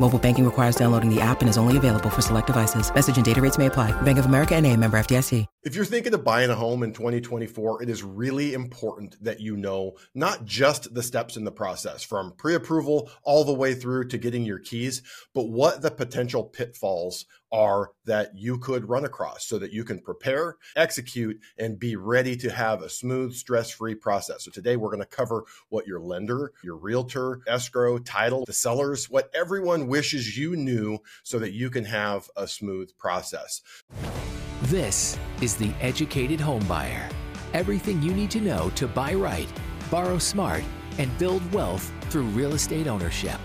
Mobile banking requires downloading the app and is only available for select devices. Message and data rates may apply. Bank of America and a member FDIC. If you're thinking of buying a home in 2024, it is really important that you know not just the steps in the process from pre-approval all the way through to getting your keys, but what the potential pitfalls are that you could run across so that you can prepare, execute, and be ready to have a smooth, stress free process. So, today we're going to cover what your lender, your realtor, escrow, title, the sellers, what everyone wishes you knew so that you can have a smooth process. This is The Educated Homebuyer. Everything you need to know to buy right, borrow smart, and build wealth through real estate ownership.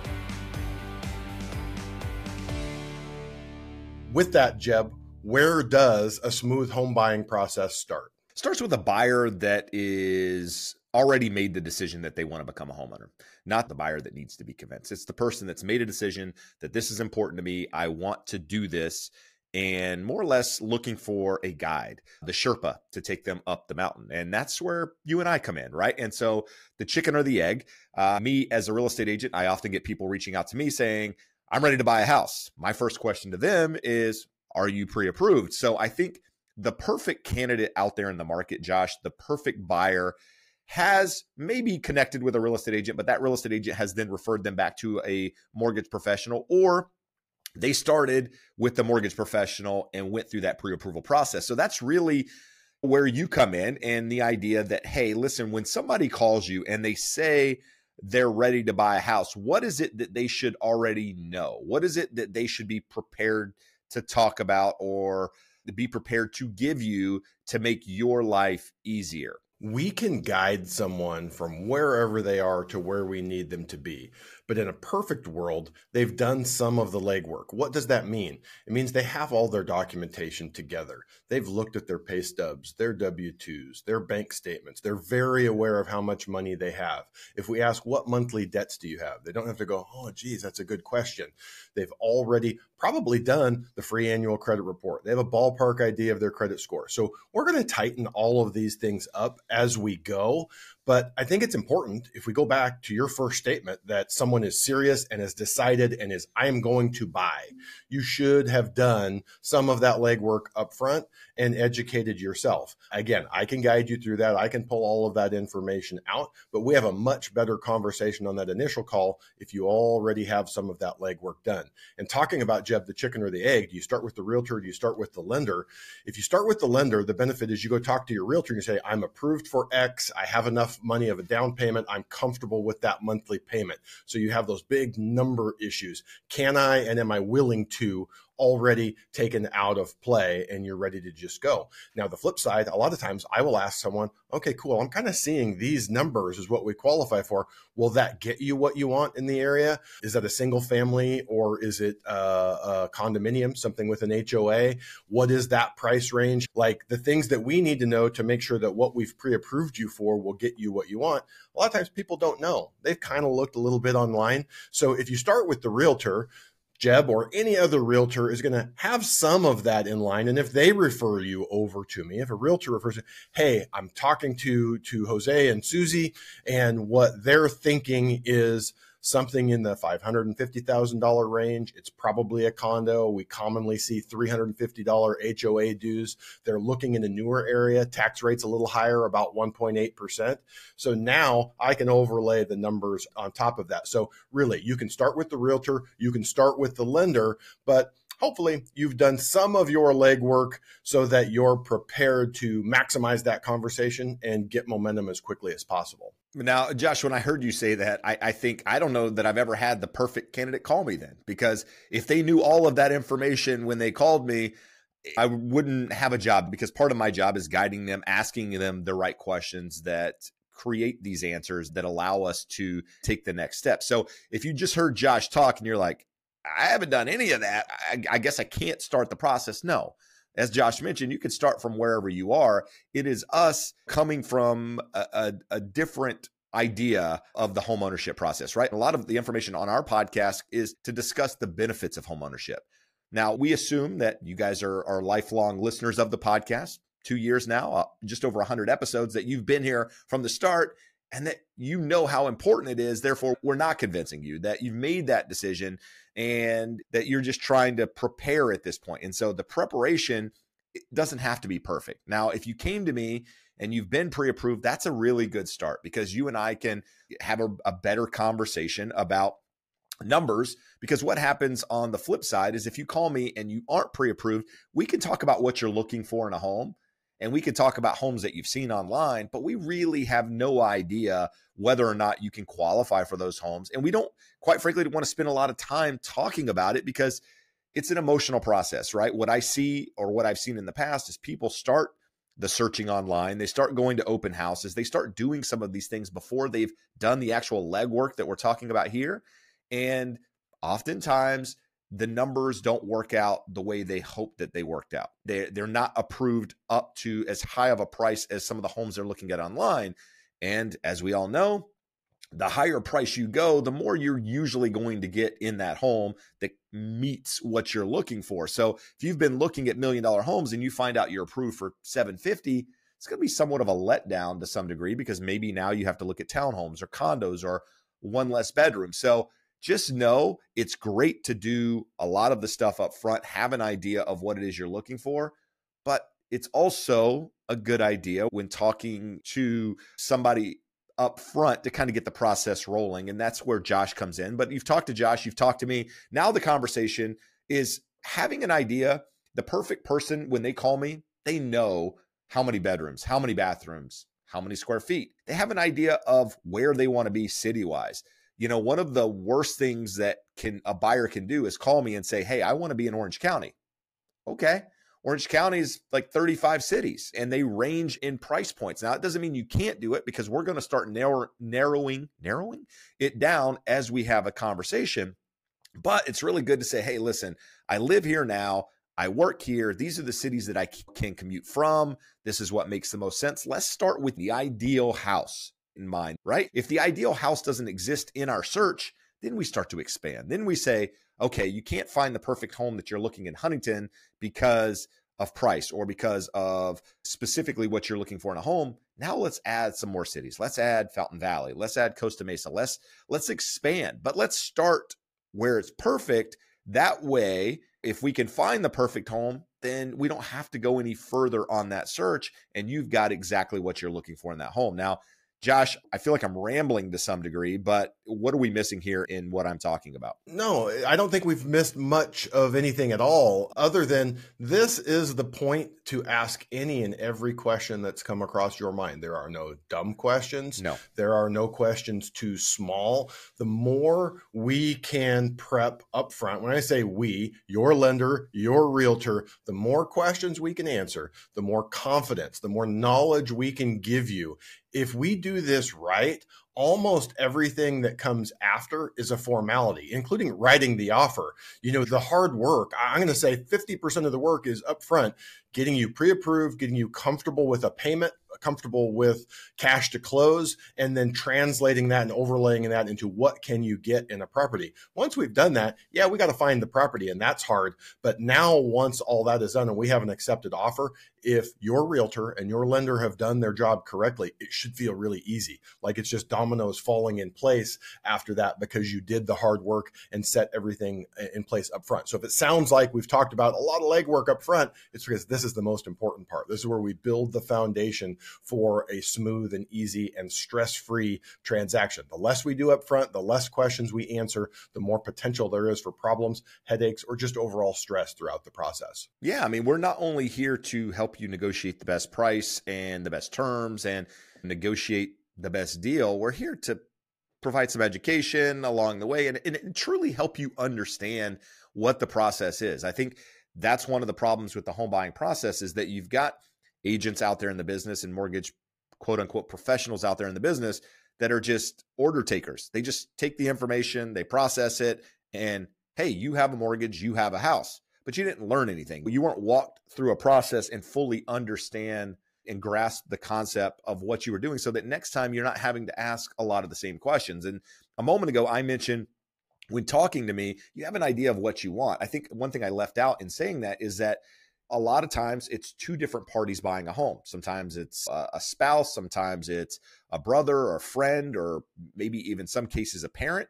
With that, Jeb, where does a smooth home buying process start? It Starts with a buyer that is already made the decision that they want to become a homeowner, not the buyer that needs to be convinced. It's the person that's made a decision that this is important to me. I want to do this and more or less looking for a guide, the Sherpa to take them up the mountain. And that's where you and I come in, right? And so the chicken or the egg, uh, me as a real estate agent, I often get people reaching out to me saying, I'm ready to buy a house. My first question to them is, Are you pre approved? So I think the perfect candidate out there in the market, Josh, the perfect buyer has maybe connected with a real estate agent, but that real estate agent has then referred them back to a mortgage professional or they started with the mortgage professional and went through that pre approval process. So that's really where you come in and the idea that, hey, listen, when somebody calls you and they say, they're ready to buy a house, what is it that they should already know? What is it that they should be prepared to talk about or be prepared to give you to make your life easier? We can guide someone from wherever they are to where we need them to be. But in a perfect world, they've done some of the legwork. What does that mean? It means they have all their documentation together. They've looked at their pay stubs, their W 2s, their bank statements. They're very aware of how much money they have. If we ask, what monthly debts do you have? They don't have to go, oh, geez, that's a good question. They've already probably done the free annual credit report. They have a ballpark idea of their credit score. So we're going to tighten all of these things up as we go. But I think it's important if we go back to your first statement that someone is serious and has decided and is, I am going to buy. You should have done some of that legwork up front and educated yourself. Again, I can guide you through that. I can pull all of that information out, but we have a much better conversation on that initial call if you already have some of that legwork done. And talking about Jeb, the chicken or the egg, do you start with the realtor? Do you start with the lender? If you start with the lender, the benefit is you go talk to your realtor and you say, I'm approved for X. I have enough money of a down payment. I'm comfortable with that monthly payment. So you have those big number issues. Can I and am I willing to already taken out of play and you're ready to just go. Now, the flip side, a lot of times I will ask someone, okay, cool, I'm kind of seeing these numbers is what we qualify for. Will that get you what you want in the area? Is that a single family or is it a, a condominium, something with an HOA? What is that price range? Like the things that we need to know to make sure that what we've pre approved you for will get you what you want. A lot of times people don't know. They've kind of looked a little bit online. So if you start with the realtor, Jeb or any other realtor is going to have some of that in line. And if they refer you over to me, if a realtor refers you, hey, I'm talking to to Jose and Susie, and what they're thinking is something in the $550,000 range. It's probably a condo. We commonly see $350 HOA dues. They're looking in a newer area, tax rates a little higher, about 1.8%. So now I can overlay the numbers on top of that. So really, you can start with the realtor, you can start with the lender, but hopefully you've done some of your legwork so that you're prepared to maximize that conversation and get momentum as quickly as possible. Now, Josh, when I heard you say that, I, I, think I don't know that I've ever had the perfect candidate call me then, because if they knew all of that information when they called me, I wouldn't have a job because part of my job is guiding them, asking them the right questions that create these answers that allow us to take the next step. So if you just heard Josh talk and you're like, I haven't done any of that, I, I guess I can't start the process. No, as Josh mentioned, you can start from wherever you are. It is us coming from a, a, a different idea of the home ownership process, right? a lot of the information on our podcast is to discuss the benefits of home ownership. Now, we assume that you guys are, are lifelong listeners of the podcast, two years now, uh, just over 100 episodes, that you've been here from the start and that you know how important it is. Therefore, we're not convincing you that you've made that decision and that you're just trying to prepare at this point. And so the preparation doesn't have to be perfect. Now, if you came to me and you've been pre approved, that's a really good start because you and I can have a, a better conversation about numbers because what happens on the flip side is if you call me and you aren't pre-approved we can talk about what you're looking for in a home and we could talk about homes that you've seen online, but we really have no idea whether or not you can qualify for those homes. And we don't, quite frankly, want to spend a lot of time talking about it because it's an emotional process, right? What I see or what I've seen in the past is people start the searching online, they start going to open houses, they start doing some of these things before they've done the actual legwork that we're talking about here. And oftentimes, the numbers don't work out the way they hope that they worked out. They they're not approved up to as high of a price as some of the homes they're looking at online. And as we all know, the higher price you go, the more you're usually going to get in that home that meets what you're looking for. So if you've been looking at million dollar homes and you find out you're approved for 750, it's going to be somewhat of a letdown to some degree because maybe now you have to look at townhomes or condos or one less bedroom. So just know it's great to do a lot of the stuff up front, have an idea of what it is you're looking for, but it's also a good idea when talking to somebody up front to kind of get the process rolling. And that's where Josh comes in. But you've talked to Josh, you've talked to me. Now the conversation is having an idea. The perfect person, when they call me, they know how many bedrooms, how many bathrooms, how many square feet. They have an idea of where they want to be city wise you know, one of the worst things that can a buyer can do is call me and say, "Hey, I want to be in Orange County." Okay. Orange County is like 35 cities and they range in price points. Now, it doesn't mean you can't do it because we're going to start narrow, narrowing narrowing it down as we have a conversation. But it's really good to say, "Hey, listen, I live here now. I work here. These are the cities that I can commute from. This is what makes the most sense. Let's start with the ideal house in mind, right? If the ideal house doesn't exist in our search, then we start to expand. Then we say, okay, you can't find the perfect home that you're looking in Huntington because of price or because of specifically what you're looking for in a home. Now let's add some more cities. Let's add Fountain Valley. Let's add Costa Mesa. Let's let's expand. But let's start where it's perfect. That way, if we can find the perfect home, then we don't have to go any further on that search and you've got exactly what you're looking for in that home. Now, Josh, I feel like I'm rambling to some degree, but what are we missing here in what I'm talking about? No, I don't think we've missed much of anything at all, other than this is the point to ask any and every question that's come across your mind. There are no dumb questions. No. There are no questions too small. The more we can prep upfront, when I say we, your lender, your realtor, the more questions we can answer, the more confidence, the more knowledge we can give you if we do this right, almost everything that comes after is a formality, including writing the offer. You know, the hard work, I'm going to say 50% of the work is upfront, getting you pre approved, getting you comfortable with a payment, comfortable with cash to close, and then translating that and overlaying that into what can you get in a property. Once we've done that, yeah, we got to find the property, and that's hard. But now, once all that is done and we have an accepted offer, if your realtor and your lender have done their job correctly, it should feel really easy. Like it's just dominoes falling in place after that because you did the hard work and set everything in place up front. So if it sounds like we've talked about a lot of legwork up front, it's because this is the most important part. This is where we build the foundation for a smooth and easy and stress-free transaction. The less we do up front, the less questions we answer, the more potential there is for problems, headaches, or just overall stress throughout the process. Yeah, I mean, we're not only here to help you negotiate the best price and the best terms and negotiate the best deal. We're here to provide some education along the way and, and, truly help you understand what the process is. I think that's one of the problems with the home buying process is that you've got agents out there in the business and mortgage quote unquote professionals out there in the business that are just order takers. They just take the information, they process it, and hey, you have a mortgage, you have a house. but you didn't learn anything. You weren't walked through a process and fully understand and grasp the concept of what you were doing so that next time you're not having to ask a lot of the same questions. And a moment ago, I mentioned when talking to me, you have an idea of what you want. I think one thing I left out in saying that is that a lot of times it's two different parties buying a home. Sometimes it's a spouse, sometimes it's a brother or a friend, or maybe even some cases a parent.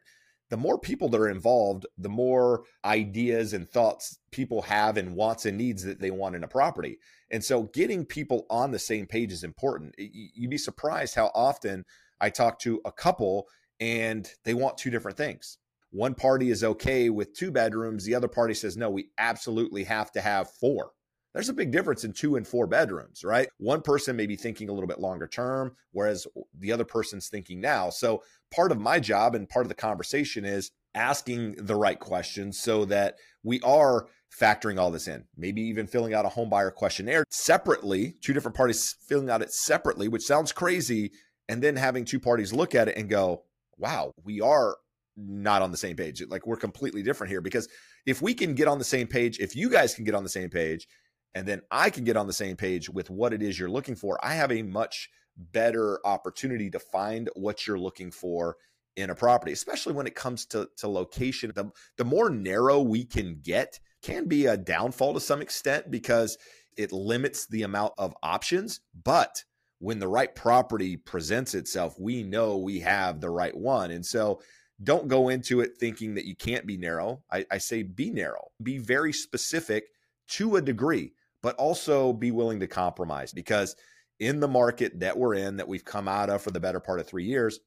The more people that are involved, the more ideas and thoughts people have and wants and needs that they want in a property. And so getting people on the same page is important. You'd be surprised how often I talk to a couple and they want two different things. One party is okay with two bedrooms, the other party says, no, we absolutely have to have four there's a big difference in two and four bedrooms, right? One person may be thinking a little bit longer term, whereas the other person's thinking now. So, part of my job and part of the conversation is asking the right questions so that we are factoring all this in. Maybe even filling out a home buyer questionnaire separately, two different parties filling out it separately, which sounds crazy. And then having two parties look at it and go, wow, we are not on the same page. Like we're completely different here because if we can get on the same page, if you guys can get on the same page, and then I can get on the same page with what it is you're looking for, I have a much better opportunity to find what you're looking for in a property, especially when it comes to, to location. The, the more narrow we can get can be a downfall to some extent because it limits the amount of options. But when the right property presents itself, we know we have the right one. And so don't go into it thinking that you can't be narrow. I, I say be narrow, be very specific to a degree but also be willing to compromise because in the market that we're in, that we've come out of for the better part of three years,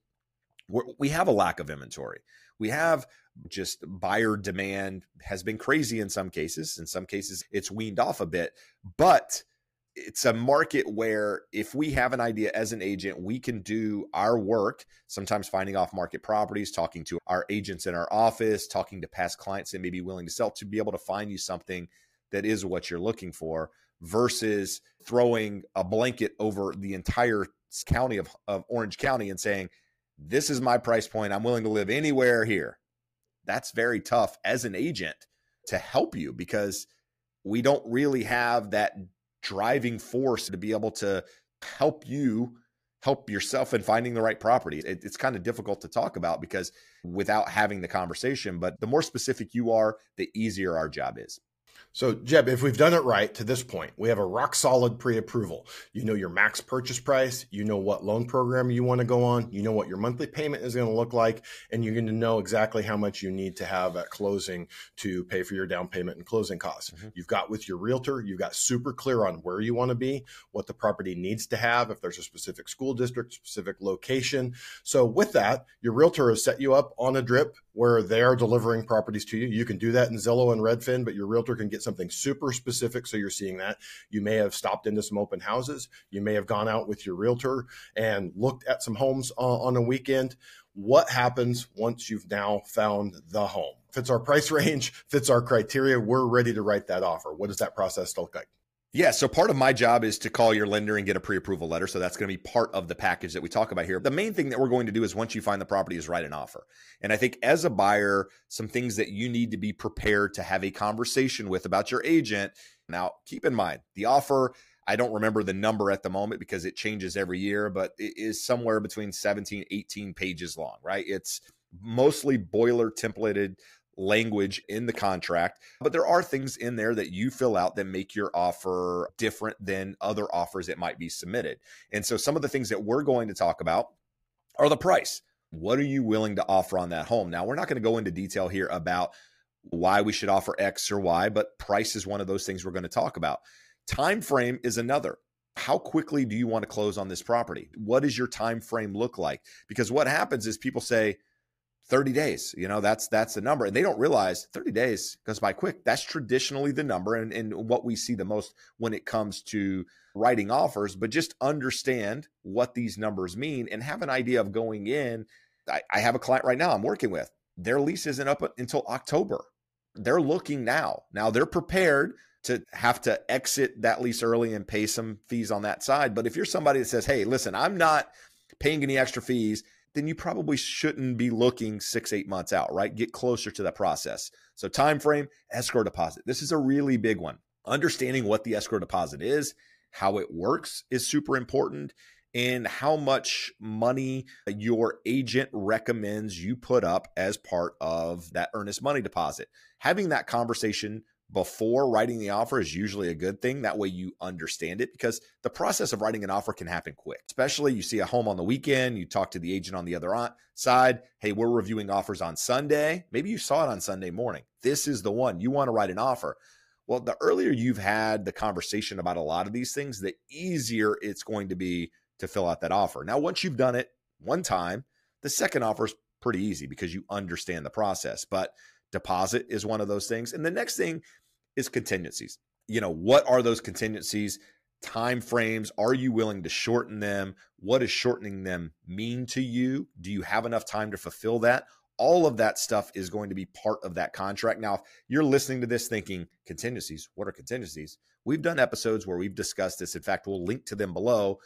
we have a lack of inventory. We have just buyer demand has been crazy in some cases. In some cases, it's weaned off a bit, but it's a market where if we have an idea as an agent, we can do our work, sometimes finding off market properties, talking to our agents in our office, talking to past clients that may be willing to sell to be able to find you something that is what you're looking for versus throwing a blanket over the entire county of, of Orange County and saying, This is my price point. I'm willing to live anywhere here. That's very tough as an agent to help you because we don't really have that driving force to be able to help you help yourself in finding the right property. It, it's kind of difficult to talk about because without having the conversation, but the more specific you are, the easier our job is. So, Jeb, if we've done it right to this point, we have a rock solid pre approval. You know your max purchase price, you know what loan program you want to go on, you know what your monthly payment is going to look like, and you're going to know exactly how much you need to have at closing to pay for your down payment and closing costs. Mm-hmm. You've got with your realtor, you've got super clear on where you want to be, what the property needs to have, if there's a specific school district, specific location. So, with that, your realtor has set you up on a drip where they are delivering properties to you. You can do that in Zillow and Redfin, but your realtor can get something super specific. So you're seeing that. You may have stopped into some open houses. You may have gone out with your realtor and looked at some homes uh, on a weekend. What happens once you've now found the home? Fits our price range, fits our criteria. We're ready to write that offer. What does that process look like? Yeah. So part of my job is to call your lender and get a pre approval letter. So that's going to be part of the package that we talk about here. The main thing that we're going to do is once you find the property is write an offer. And I think as a buyer, some things that you need to be prepared to have a conversation with about your agent. Now, keep in mind the offer. I don't remember the number at the moment because it changes every year, but it is somewhere between 17, 18 pages long, right? It's mostly boiler templated language in the contract, but there are things in there that you fill out that make your offer different than other offers that might be submitted. And so some of the things that we're going to talk about are the price. What are you willing to offer on that home? Now, we're not going to go into detail here about why we should offer X or Y, but price is one of those things we're going to talk about. Time frame is another how quickly do you want to close on this property what does your time frame look like because what happens is people say 30 days you know that's that's the number. And they don't realize 30 days goes by quick. That's traditionally the number and, and what we see the most when it comes to writing offers but just understand what these numbers mean and have an idea of going in. I, I have a client right now i'm working with. Their lease isn't up until october. They're looking now. Now they're prepared to have to exit that lease early and pay some fees on that side. But if you're somebody that says hey listen i'm not paying any extra fees then you probably shouldn't be looking six, eight months out, right? Get closer to that process. So, time frame, escrow deposit. This is a really big one. Understanding what the escrow deposit is, how it works is super important, and how much money your agent recommends you put up as part of that earnest money deposit. Having that conversation before writing the offer is usually a good thing. That way you understand it because the process of writing an offer can happen quick. Especially you see a home on the weekend, you talk to the agent on the other side. Hey, we're reviewing offers on Sunday. Maybe you saw it on Sunday morning. This is the one you want to write an offer. Well, the earlier you've had the conversation about a lot of these things, the easier it's going to be to fill out that offer. Now, once you've done it one time, the second offer is pretty easy because you understand the process. But deposit is one of those things. And the next thing is contingencies. You know, what are those contingencies? Time frames? Are you willing to shorten them? What does shortening them mean to you? Do you have enough time to fulfill that? All of that stuff is going to be part of that contract. Now, if you're listening to this thinking contingencies, what are contingencies? We've done episodes where we've discussed this. In fact, we'll link to them below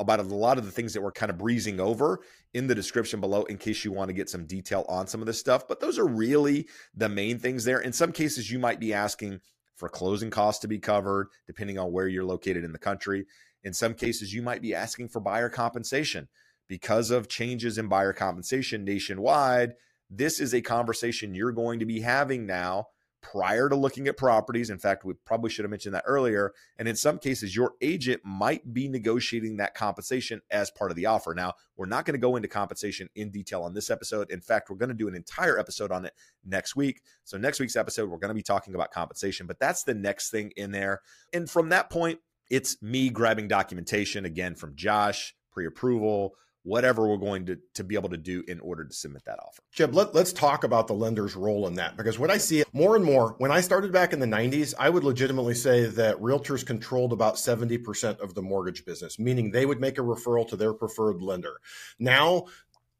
about a lot of the things that we're kind of breezing over in the description below in case you want to get some detail on some of this stuff. But those are really the main things there. In some cases, you might be asking for closing costs to be covered, depending on where you're located in the country. In some cases, you might be asking for buyer compensation because of changes in buyer compensation nationwide. This is a conversation you're going to be having now prior to looking at properties. In fact, we probably should have mentioned that earlier. And in some cases, your agent might be negotiating that compensation as part of the offer. Now, we're not going to go into compensation in detail on this episode. In fact, we're going to do an entire episode on it next week. So, next week's episode, we're going to be talking about compensation, but that's the next thing in there. And from that point, it's me grabbing documentation again from Josh, pre approval whatever we're going to, to be able to do in order to submit that offer. Jeb, let, let's talk about the lender's role in that because what I see more and more, when I started back in the 90s, I would legitimately say that realtors controlled about 70% of the mortgage business, meaning they would make a referral to their preferred lender. Now,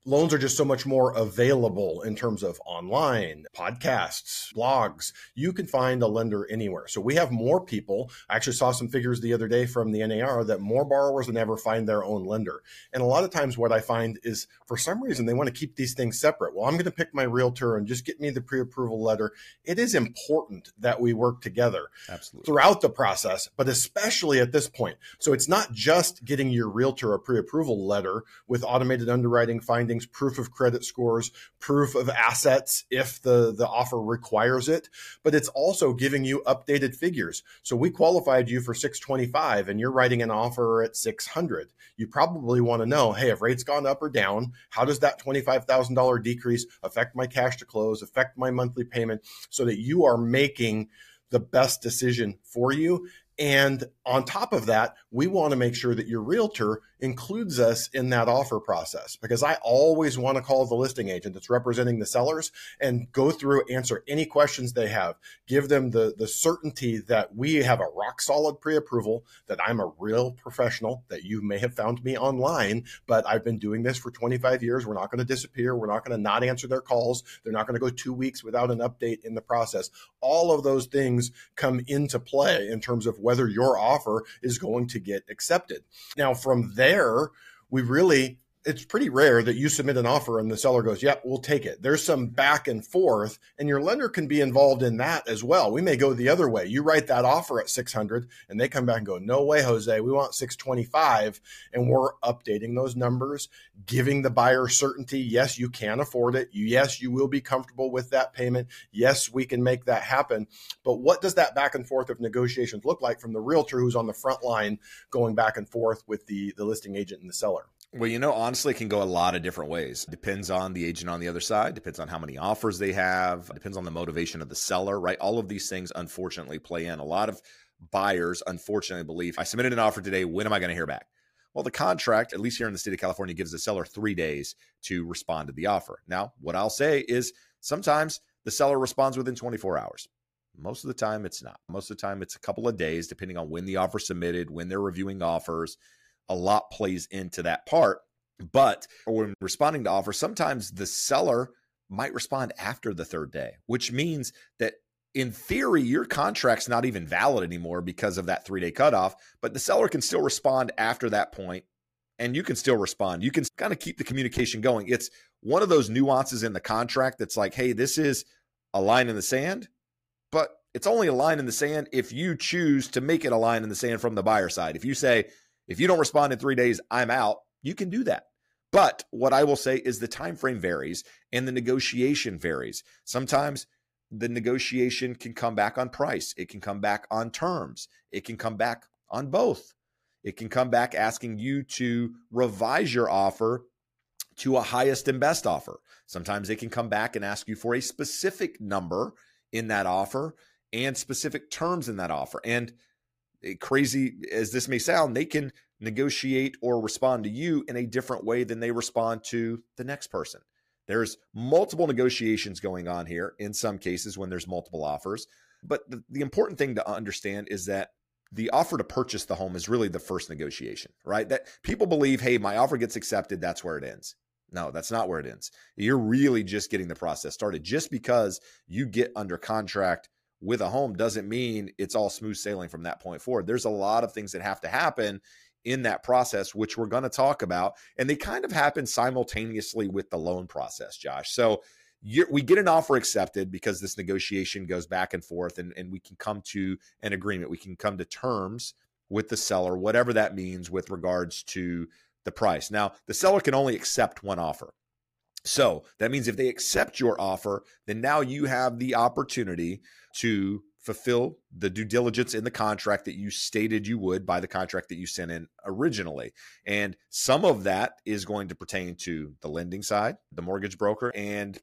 loans are just so much more available in terms of online podcasts blogs. You can find a lender anywhere. So we have more people. I actually saw some figures the other day from the nar that more borrowers than ever find their own lender. And a lot of times what i find is for some reason they want to keep these things separate. Well i'm going to pick my realtor and just get me the pre-approval letter. It is important that we work together absolutely. throughout the process but especially at this point. So it's not just getting your realtor a pre-approval letter with automated underwriting finding findings, proof of credit scores, proof of assets if the, the offer requires it. But it's also giving you updated figures. So we qualified you for 625 and you're writing an offer at 600. You probably want to know, hey, have rates gone up or down? How does that $25,000 decrease affect my cash to close, affect my monthly payment so that you are making the best decision for you and on top of that, we want to make sure that your realtor includes us in that offer process because I always want to call the listing agent that's representing the sellers and go through, answer any questions they have, give them the, the certainty that we have a rock solid pre approval, that I'm a real professional, that you may have found me online, but I've been doing this for 25 years. We're not going to disappear. We're not going to not answer their calls. They're not going to go two weeks without an update in the process. All of those things come into play in terms of whether your offer is going to get accepted. Now, from there, we really it's pretty rare that you submit an offer and the seller goes, "Yep, we'll take it." There's some back and forth, and your lender can be involved in that as well. We may go the other way. You write that offer at 600 and they come back and go, "No way, Jose. We want 625." And we're updating those numbers, giving the buyer certainty, yes, you can afford it. Yes, you will be comfortable with that payment. Yes, we can make that happen. But what does that back and forth of negotiations look like from the realtor who's on the front line going back and forth with the the listing agent and the seller? Well, you know, honestly, it can go a lot of different ways. Depends on the agent on the other side, depends on how many offers they have, depends on the motivation of the seller, right? All of these things, unfortunately, play in. A lot of buyers, unfortunately, believe I submitted an offer today. When am I going to hear back? Well, the contract, at least here in the state of California, gives the seller three days to respond to the offer. Now, what I'll say is sometimes the seller responds within 24 hours. Most of the time, it's not. Most of the time, it's a couple of days, depending on when the offer submitted, when they're reviewing offers a lot plays into that part. But when responding to offers, sometimes the seller might respond after the third day, which means that in theory, your contract's not even valid anymore because of that three day cutoff, but the seller can still respond after that point and you can still respond. You can kind of keep the communication going. It's one of those nuances in the contract that's like, hey, this is a line in the sand, but it's only a line in the sand if you choose to make it a line in the sand from the buyer side. If you say, if you don't respond in three days, I'm out, you can do that. But what I will say is the time frame varies and the negotiation varies. Sometimes the negotiation can come back on price, it can come back on terms, it can come back on both. It can come back asking you to revise your offer to a highest and best offer. Sometimes they can come back and ask you for a specific number in that offer and specific terms in that offer. And Eh, crazy as this may sound, they can negotiate or respond to you in a different way than they respond to the next person. There's multiple negotiations going on here in some cases when there's multiple offers. But the, the important thing to understand is that the offer to purchase the home is really the first negotiation, right? That people believe, hey, my offer gets accepted, that's where it ends. No, that's not where it ends. You're really just getting the process started. Just because you get under contract with a home doesn't mean it's all smooth sailing from that point forward. There's a lot of things that have to happen in that process, which we're going to talk about. And they kind of happen simultaneously with the loan process, Josh. So we get an offer accepted because this negotiation goes back and forth and, and we can come to an agreement. We can come to terms with the seller, whatever that means with regards to the price. Now, the seller can only accept one offer. So that means if they accept your offer, then now you have the opportunity to fulfill the due diligence in the contract that you stated you would by the contract that you sent in originally. And some of that is going to pertain to the lending side, the mortgage broker, and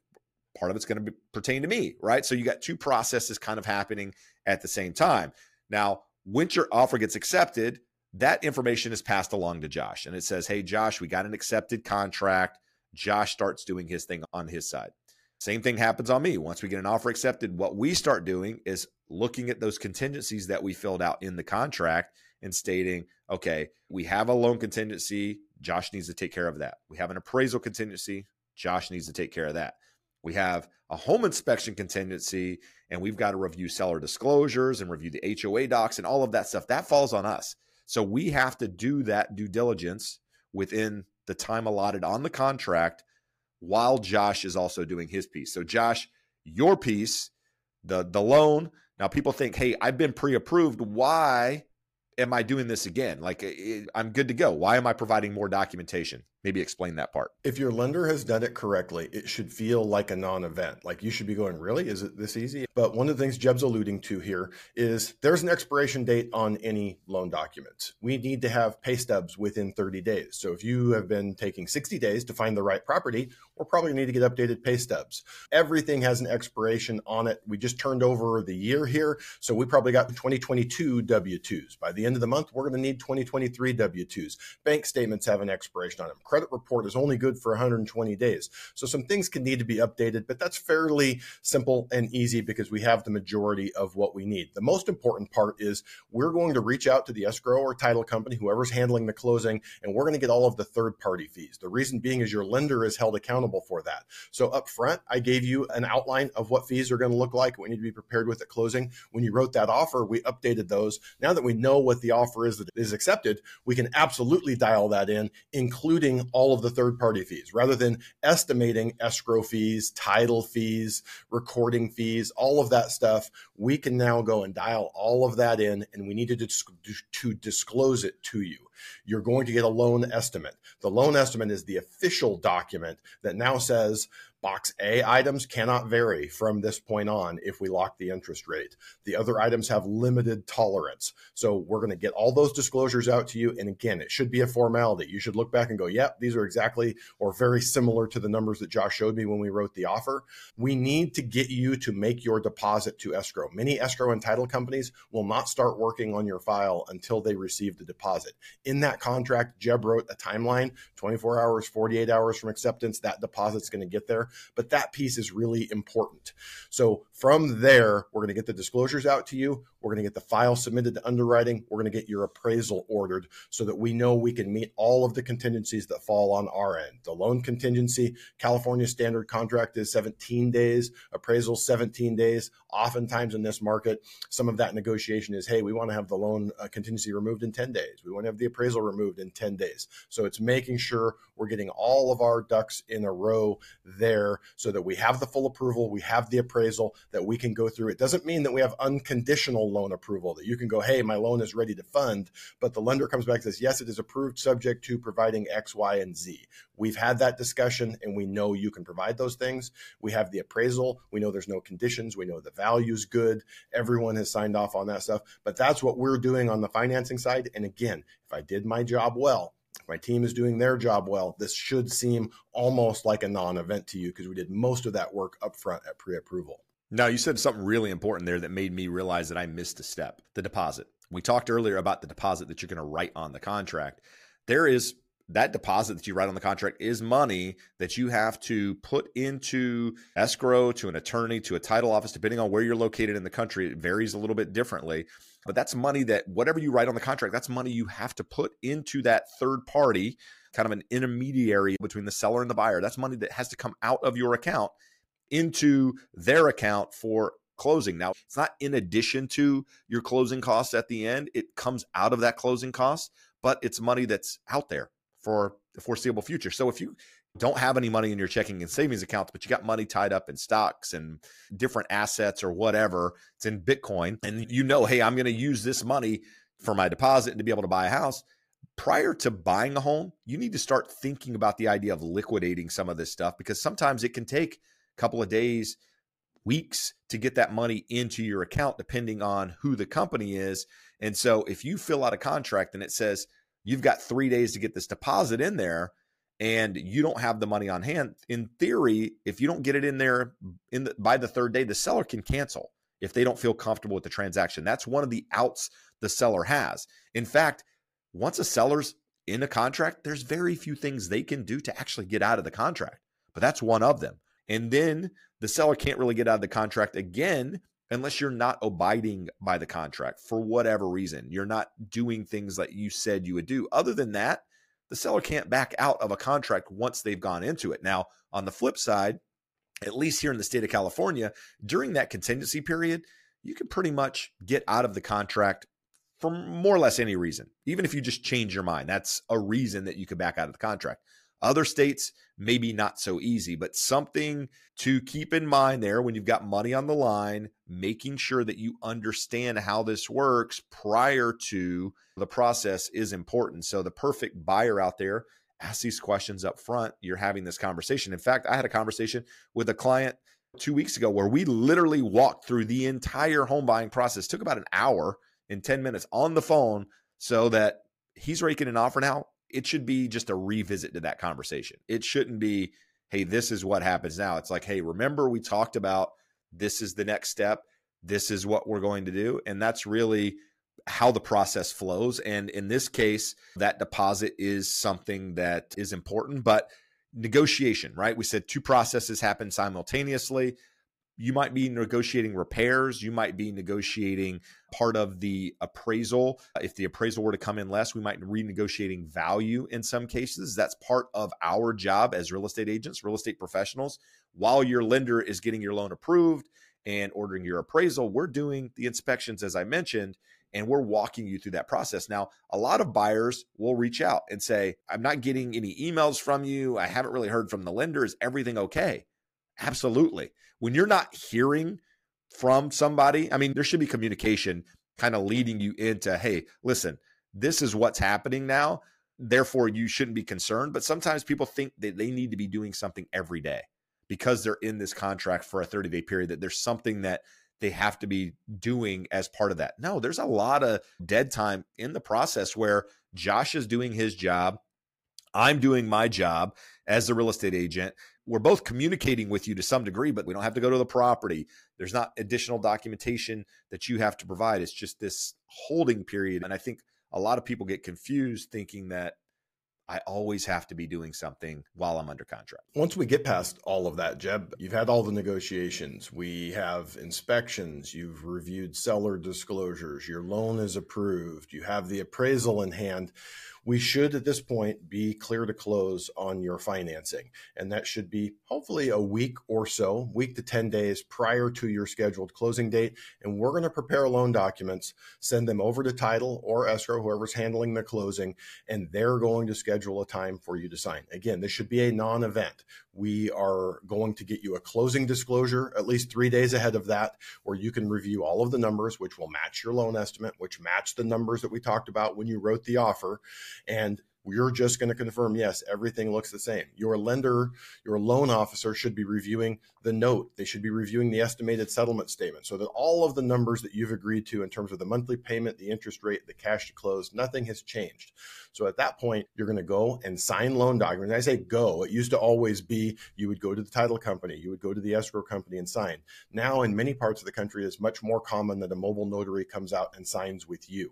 part of it's going to be, pertain to me, right? So you got two processes kind of happening at the same time. Now, once your offer gets accepted, that information is passed along to Josh and it says, Hey, Josh, we got an accepted contract. Josh starts doing his thing on his side. Same thing happens on me. Once we get an offer accepted, what we start doing is looking at those contingencies that we filled out in the contract and stating, okay, we have a loan contingency. Josh needs to take care of that. We have an appraisal contingency. Josh needs to take care of that. We have a home inspection contingency, and we've got to review seller disclosures and review the HOA docs and all of that stuff. That falls on us. So we have to do that due diligence within the time allotted on the contract while Josh is also doing his piece. So Josh, your piece, the the loan. Now people think, "Hey, I've been pre-approved. Why am I doing this again? Like I'm good to go. Why am I providing more documentation?" Maybe explain that part. If your lender has done it correctly, it should feel like a non event. Like you should be going, really? Is it this easy? But one of the things Jeb's alluding to here is there's an expiration date on any loan documents. We need to have pay stubs within 30 days. So if you have been taking 60 days to find the right property, we're probably going to need to get updated pay stubs. Everything has an expiration on it. We just turned over the year here. So we probably got 2022 W 2s. By the end of the month, we're going to need 2023 W 2s. Bank statements have an expiration on them credit report is only good for 120 days. So some things can need to be updated, but that's fairly simple and easy because we have the majority of what we need. The most important part is we're going to reach out to the escrow or title company, whoever's handling the closing, and we're going to get all of the third party fees. The reason being is your lender is held accountable for that. So up front, I gave you an outline of what fees are going to look like, we need to be prepared with at closing. When you wrote that offer, we updated those. Now that we know what the offer is that is accepted, we can absolutely dial that in, including all of the third party fees rather than estimating escrow fees, title fees, recording fees, all of that stuff. We can now go and dial all of that in and we need to, to disclose it to you. You're going to get a loan estimate. The loan estimate is the official document that now says Box A items cannot vary from this point on if we lock the interest rate. The other items have limited tolerance. So we're going to get all those disclosures out to you. And again, it should be a formality. You should look back and go, yep, these are exactly or very similar to the numbers that Josh showed me when we wrote the offer. We need to get you to make your deposit to escrow. Many escrow and title companies will not start working on your file until they receive the deposit. In that contract, Jeb wrote a timeline 24 hours, 48 hours from acceptance. That deposit's going to get there but that piece is really important. So from there, we're going to get the disclosures out to you. We're going to get the file submitted to underwriting. We're going to get your appraisal ordered so that we know we can meet all of the contingencies that fall on our end. The loan contingency, California standard contract is 17 days, appraisal 17 days. Oftentimes in this market, some of that negotiation is hey, we want to have the loan uh, contingency removed in 10 days. We want to have the appraisal removed in 10 days. So it's making sure we're getting all of our ducks in a row there so that we have the full approval, we have the appraisal that we can go through. It doesn't mean that we have unconditional loan approval that you can go, hey, my loan is ready to fund, but the lender comes back and says, yes, it is approved subject to providing X, Y, and Z. We've had that discussion and we know you can provide those things. We have the appraisal. We know there's no conditions. We know the value is good. Everyone has signed off on that stuff. But that's what we're doing on the financing side. And again, if I did my job well, if my team is doing their job well, this should seem almost like a non event to you because we did most of that work up front at pre approval. Now, you said something really important there that made me realize that I missed a step the deposit. We talked earlier about the deposit that you're going to write on the contract. There is that deposit that you write on the contract is money that you have to put into escrow to an attorney to a title office depending on where you're located in the country it varies a little bit differently but that's money that whatever you write on the contract that's money you have to put into that third party kind of an intermediary between the seller and the buyer that's money that has to come out of your account into their account for closing. Now, it's not in addition to your closing costs at the end, it comes out of that closing cost, but it's money that's out there for the foreseeable future. So if you don't have any money in your checking and savings accounts, but you got money tied up in stocks and different assets or whatever, it's in Bitcoin, and you know, hey, I'm going to use this money for my deposit and to be able to buy a house. Prior to buying a home, you need to start thinking about the idea of liquidating some of this stuff because sometimes it can take couple of days, weeks to get that money into your account, depending on who the company is. And so if you fill out a contract and it says you've got three days to get this deposit in there, and you don't have the money on hand, in theory, if you don't get it in there in the, by the third day, the seller can cancel if they don't feel comfortable with the transaction. That's one of the outs the seller has. In fact, once a seller's in a contract, there's very few things they can do to actually get out of the contract, but that's one of them. And then the seller can't really get out of the contract again unless you're not abiding by the contract for whatever reason. You're not doing things that you said you would do. Other than that, the seller can't back out of a contract once they've gone into it. Now, on the flip side, at least here in the state of California, during that contingency period, you can pretty much get out of the contract for more or less any reason. Even if you just change your mind, that's a reason that you could back out of the contract. Other states, maybe not so easy, but something to keep in mind there when you've got money on the line, making sure that you understand how this works prior to the process is important. So, the perfect buyer out there, ask these questions up front. You're having this conversation. In fact, I had a conversation with a client two weeks ago where we literally walked through the entire home buying process. It took about an hour and 10 minutes on the phone so that he's raking an offer now it should be just a revisit to that conversation. It shouldn't be, hey, this is what happens now. It's like, hey, remember we talked about this is the next step. This is what we're going to do. And that's really how the process flows. And in this case, that deposit is something that is important, but negotiation, right? We said two processes happen simultaneously you might be negotiating repairs you might be negotiating part of the appraisal uh, if the appraisal were to come in less we might be renegotiating value in some cases that's part of our job as real estate agents real estate professionals while your lender is getting your loan approved and ordering your appraisal we're doing the inspections as i mentioned and we're walking you through that process. Now, a lot of buyers will reach out and say, I'm not getting any emails from you. I haven't really heard from the lender. Is everything okay? Absolutely. When you're not hearing from somebody, I mean, there should be communication kind of leading you into, hey, listen, this is what's happening now. Therefore, you shouldn't be concerned. But sometimes people think that they need to be doing something every day because they're in this contract for a 30 day period, that there's something that they have to be doing as part of that. No, there's a lot of dead time in the process where Josh is doing his job. I'm doing my job as the real estate agent we're both communicating with you to some degree, but we don't have to go to the property. There's not additional documentation that you have to provide. It's just this holding period. And I think a lot of people get confused thinking that I always have to be doing something while I'm under contract. Once we get past all of that, Jeb, you've had all the negotiations. We have inspections. You've reviewed seller disclosures. Your loan is approved. You have the appraisal in hand we should at this point be clear to close on your financing. And that should be hopefully a week or so, week to 10 days prior to your scheduled closing date. And we're going to prepare loan documents, send them over to title or escrow, whoever's handling the closing, and they're going to schedule a time for you to sign. Again, this should be a non event. We are going to get you a closing disclosure at least three days ahead of that, where you can review all of the numbers, which will match your loan estimate, which match the numbers that we talked about when you wrote the offer. And you're just going to confirm yes everything looks the same. Your lender your loan officer should be reviewing the note. They should be reviewing the estimated settlement statement. So that all of the numbers that you've agreed to in terms of the monthly payment the interest rate the cash to close nothing has changed. So at that point you're going to go and sign loan documents. I say go. It used to always be you would go to the title company you would go to the escrow company and sign. Now in many parts of the country it's much more common that a mobile notary comes out and signs with you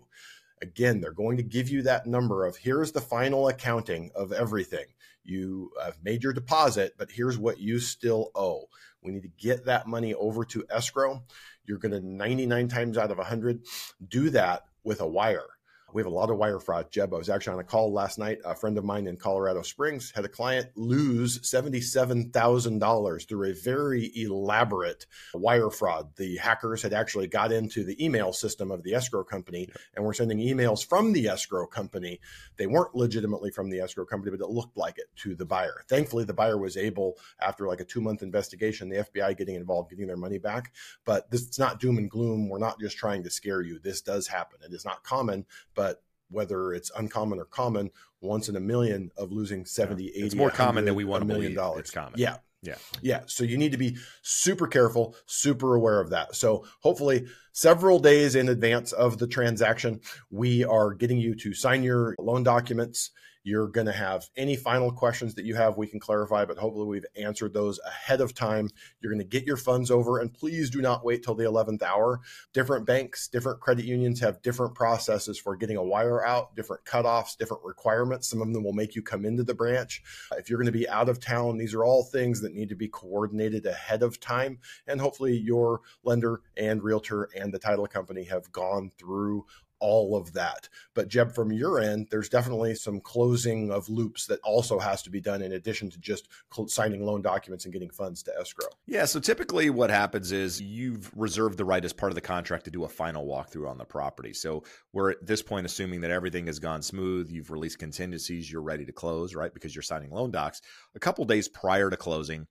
Again, they're going to give you that number of here's the final accounting of everything. You have made your deposit, but here's what you still owe. We need to get that money over to escrow. You're going to 99 times out of 100 do that with a wire. We have a lot of wire fraud. Jeb, I was actually on a call last night. A friend of mine in Colorado Springs had a client lose $77,000 through a very elaborate wire fraud. The hackers had actually got into the email system of the escrow company and were sending emails from the escrow company. They weren't legitimately from the escrow company, but it looked like it to the buyer. Thankfully, the buyer was able, after like a two month investigation, the FBI getting involved, getting their money back. But this is not doom and gloom. We're not just trying to scare you. This does happen. It is not common, but whether it's uncommon or common, once in a million of losing 70, yeah. 80, it's more common than we want a million dollars. It's common. Yeah. Yeah. Yeah. So you need to be super careful, super aware of that. So hopefully, several days in advance of the transaction, we are getting you to sign your loan documents. You're going to have any final questions that you have, we can clarify, but hopefully we've answered those ahead of time. You're going to get your funds over, and please do not wait till the 11th hour. Different banks, different credit unions have different processes for getting a wire out, different cutoffs, different requirements. Some of them will make you come into the branch. If you're going to be out of town, these are all things that need to be coordinated ahead of time. And hopefully, your lender and realtor and the title company have gone through all of that. But Jeb, from your end, there's definitely some closing of loops that also has to be done in addition to just signing loan documents and getting funds to escrow. Yeah. So typically what happens is you've reserved the right as part of the contract to do a final walkthrough on the property. So we're at this point assuming that everything has gone smooth. You've released contingencies. You're ready to close, right? Because you're signing loan docs. A couple days prior to closing,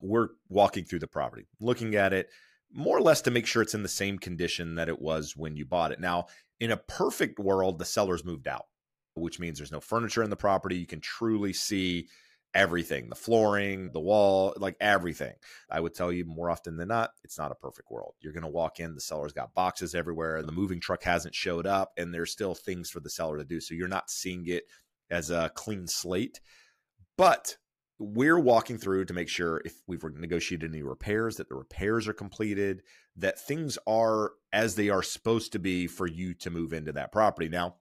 we're walking through the property, looking at it more or less to make sure it's in the same condition that it was when you bought it. Now, in a perfect world, the seller's moved out, which means there's no furniture in the property. You can truly see everything the flooring, the wall, like everything. I would tell you more often than not, it's not a perfect world. You're going to walk in, the seller's got boxes everywhere, the moving truck hasn't showed up, and there's still things for the seller to do. So you're not seeing it as a clean slate. But we're walking through to make sure if we've negotiated any repairs that the repairs are completed that things are as they are supposed to be for you to move into that property. Now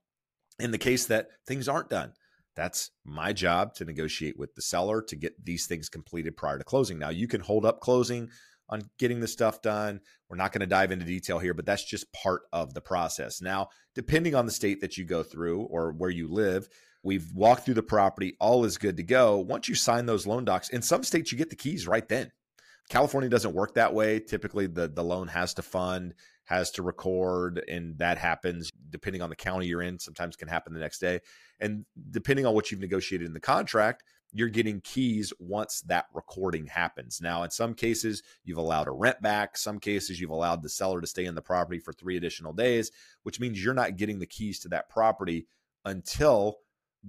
in the case that things aren't done that's my job to negotiate with the seller to get these things completed prior to closing. Now you can hold up closing on getting the stuff done. We're not going to dive into detail here but that's just part of the process. Now depending on the state that you go through or where you live We've walked through the property. All is good to go. Once you sign those loan docs, in some states, you get the keys right then. California doesn't work that way. Typically, the, the loan has to fund, has to record, and that happens depending on the county you're in. Sometimes can happen the next day. And depending on what you've negotiated in the contract, you're getting keys once that recording happens. Now, in some cases, you've allowed a rent back. Some cases, you've allowed the seller to stay in the property for three additional days, which means you're not getting the keys to that property until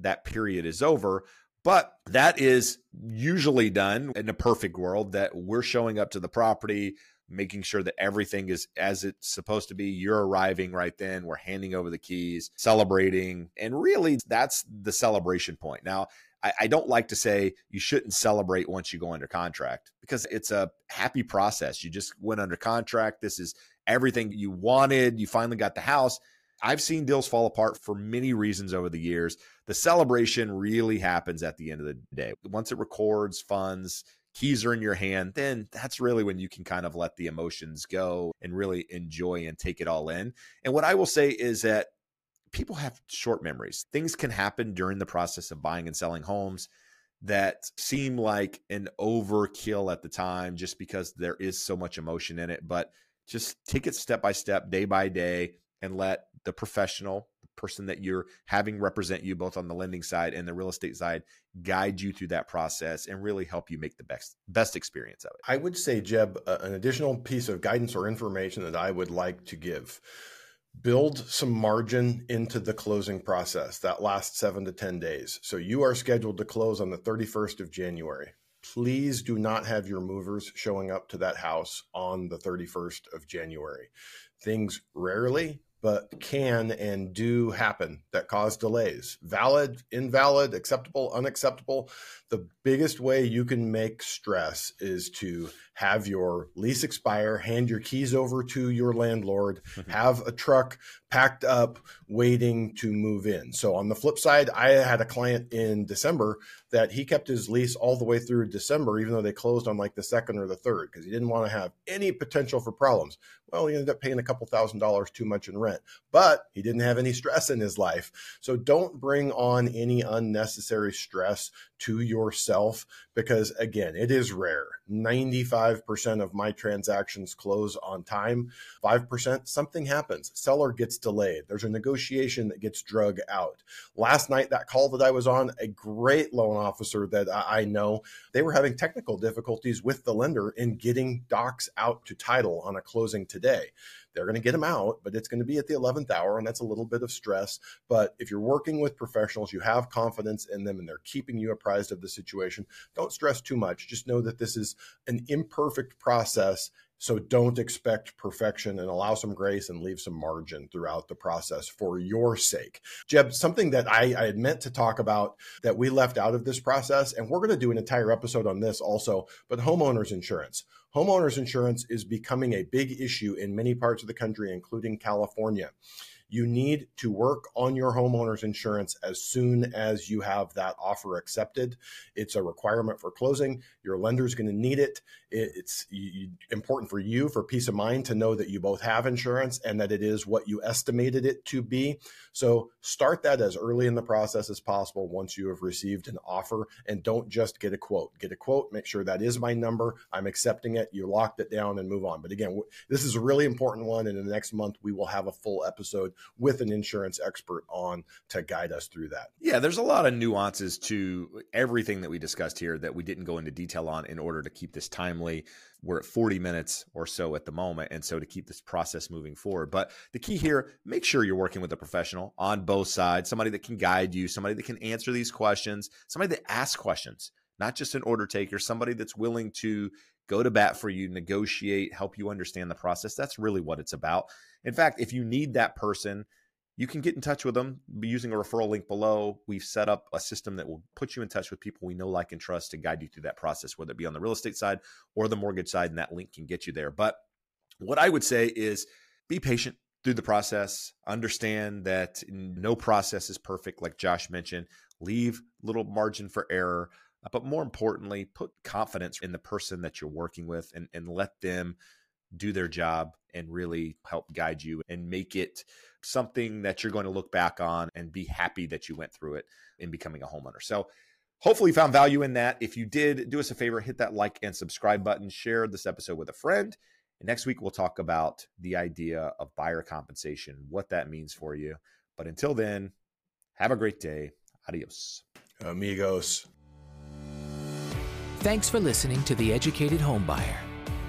that period is over. But that is usually done in a perfect world that we're showing up to the property, making sure that everything is as it's supposed to be. You're arriving right then. We're handing over the keys, celebrating. And really, that's the celebration point. Now, I, I don't like to say you shouldn't celebrate once you go under contract because it's a happy process. You just went under contract. This is everything you wanted. You finally got the house I've seen deals fall apart for many reasons over the years. The celebration really happens at the end of the day. Once it records funds, keys are in your hand, then that's really when you can kind of let the emotions go and really enjoy and take it all in. And what I will say is that people have short memories. Things can happen during the process of buying and selling homes that seem like an overkill at the time just because there is so much emotion in it. But just take it step by step, day by day, and let the professional, person that you're having represent you both on the lending side and the real estate side, guide you through that process and really help you make the best best experience of it. I would say, Jeb, uh, an additional piece of guidance or information that I would like to give build some margin into the closing process that lasts seven to 10 days. So you are scheduled to close on the 31st of January. Please do not have your movers showing up to that house on the 31st of January. Things rarely, but can and do happen that cause delays. Valid, invalid, acceptable, unacceptable. The biggest way you can make stress is to have your lease expire, hand your keys over to your landlord, mm-hmm. have a truck packed up waiting to move in. So on the flip side, I had a client in December that he kept his lease all the way through December, even though they closed on like the second or the third, because he didn't want to have any potential for problems. Well, he ended up paying a couple thousand dollars too much in rent, but he didn't have any stress in his life. So don't bring on any unnecessary stress to yourself because again, it is rare. 95% of my transactions close on time. 5% something happens. Seller gets delayed. There's a negotiation that gets drug out. Last night that call that I was on, a great loan officer that I know, they were having technical difficulties with the lender in getting docs out to title on a closing today. They're going to get them out, but it's going to be at the 11th hour, and that's a little bit of stress. But if you're working with professionals, you have confidence in them and they're keeping you apprised of the situation, don't stress too much. Just know that this is an imperfect process so don't expect perfection and allow some grace and leave some margin throughout the process for your sake. Jeb, something that I, I had meant to talk about that we left out of this process, and we're going to do an entire episode on this also, but homeowners insurance. Homeowners insurance is becoming a big issue in many parts of the country, including California you need to work on your homeowner's insurance as soon as you have that offer accepted. It's a requirement for closing. Your lender's going to need it. It's important for you for peace of mind to know that you both have insurance and that it is what you estimated it to be. So start that as early in the process as possible once you have received an offer and don't just get a quote. Get a quote, make sure that is my number. I'm accepting it. You locked it down and move on. But again, this is a really important one. And in the next month, we will have a full episode with an insurance expert on to guide us through that. Yeah, there's a lot of nuances to everything that we discussed here that we didn't go into detail on in order to keep this timely. We're at 40 minutes or so at the moment. And so to keep this process moving forward. But the key here, make sure you're working with a professional on both sides, somebody that can guide you, somebody that can answer these questions, somebody that asks questions, not just an order taker, somebody that's willing to go to bat for you, negotiate, help you understand the process. That's really what it's about. In fact, if you need that person, you can get in touch with them using a referral link below. We've set up a system that will put you in touch with people we know, like, and trust to guide you through that process, whether it be on the real estate side or the mortgage side, and that link can get you there. But what I would say is be patient through the process. Understand that no process is perfect, like Josh mentioned. Leave little margin for error. But more importantly, put confidence in the person that you're working with and, and let them do their job and really help guide you and make it something that you're going to look back on and be happy that you went through it in becoming a homeowner. So, hopefully, you found value in that. If you did, do us a favor, hit that like and subscribe button, share this episode with a friend. And next week, we'll talk about the idea of buyer compensation, what that means for you. But until then, have a great day. Adios. Amigos. Thanks for listening to The Educated Homebuyer.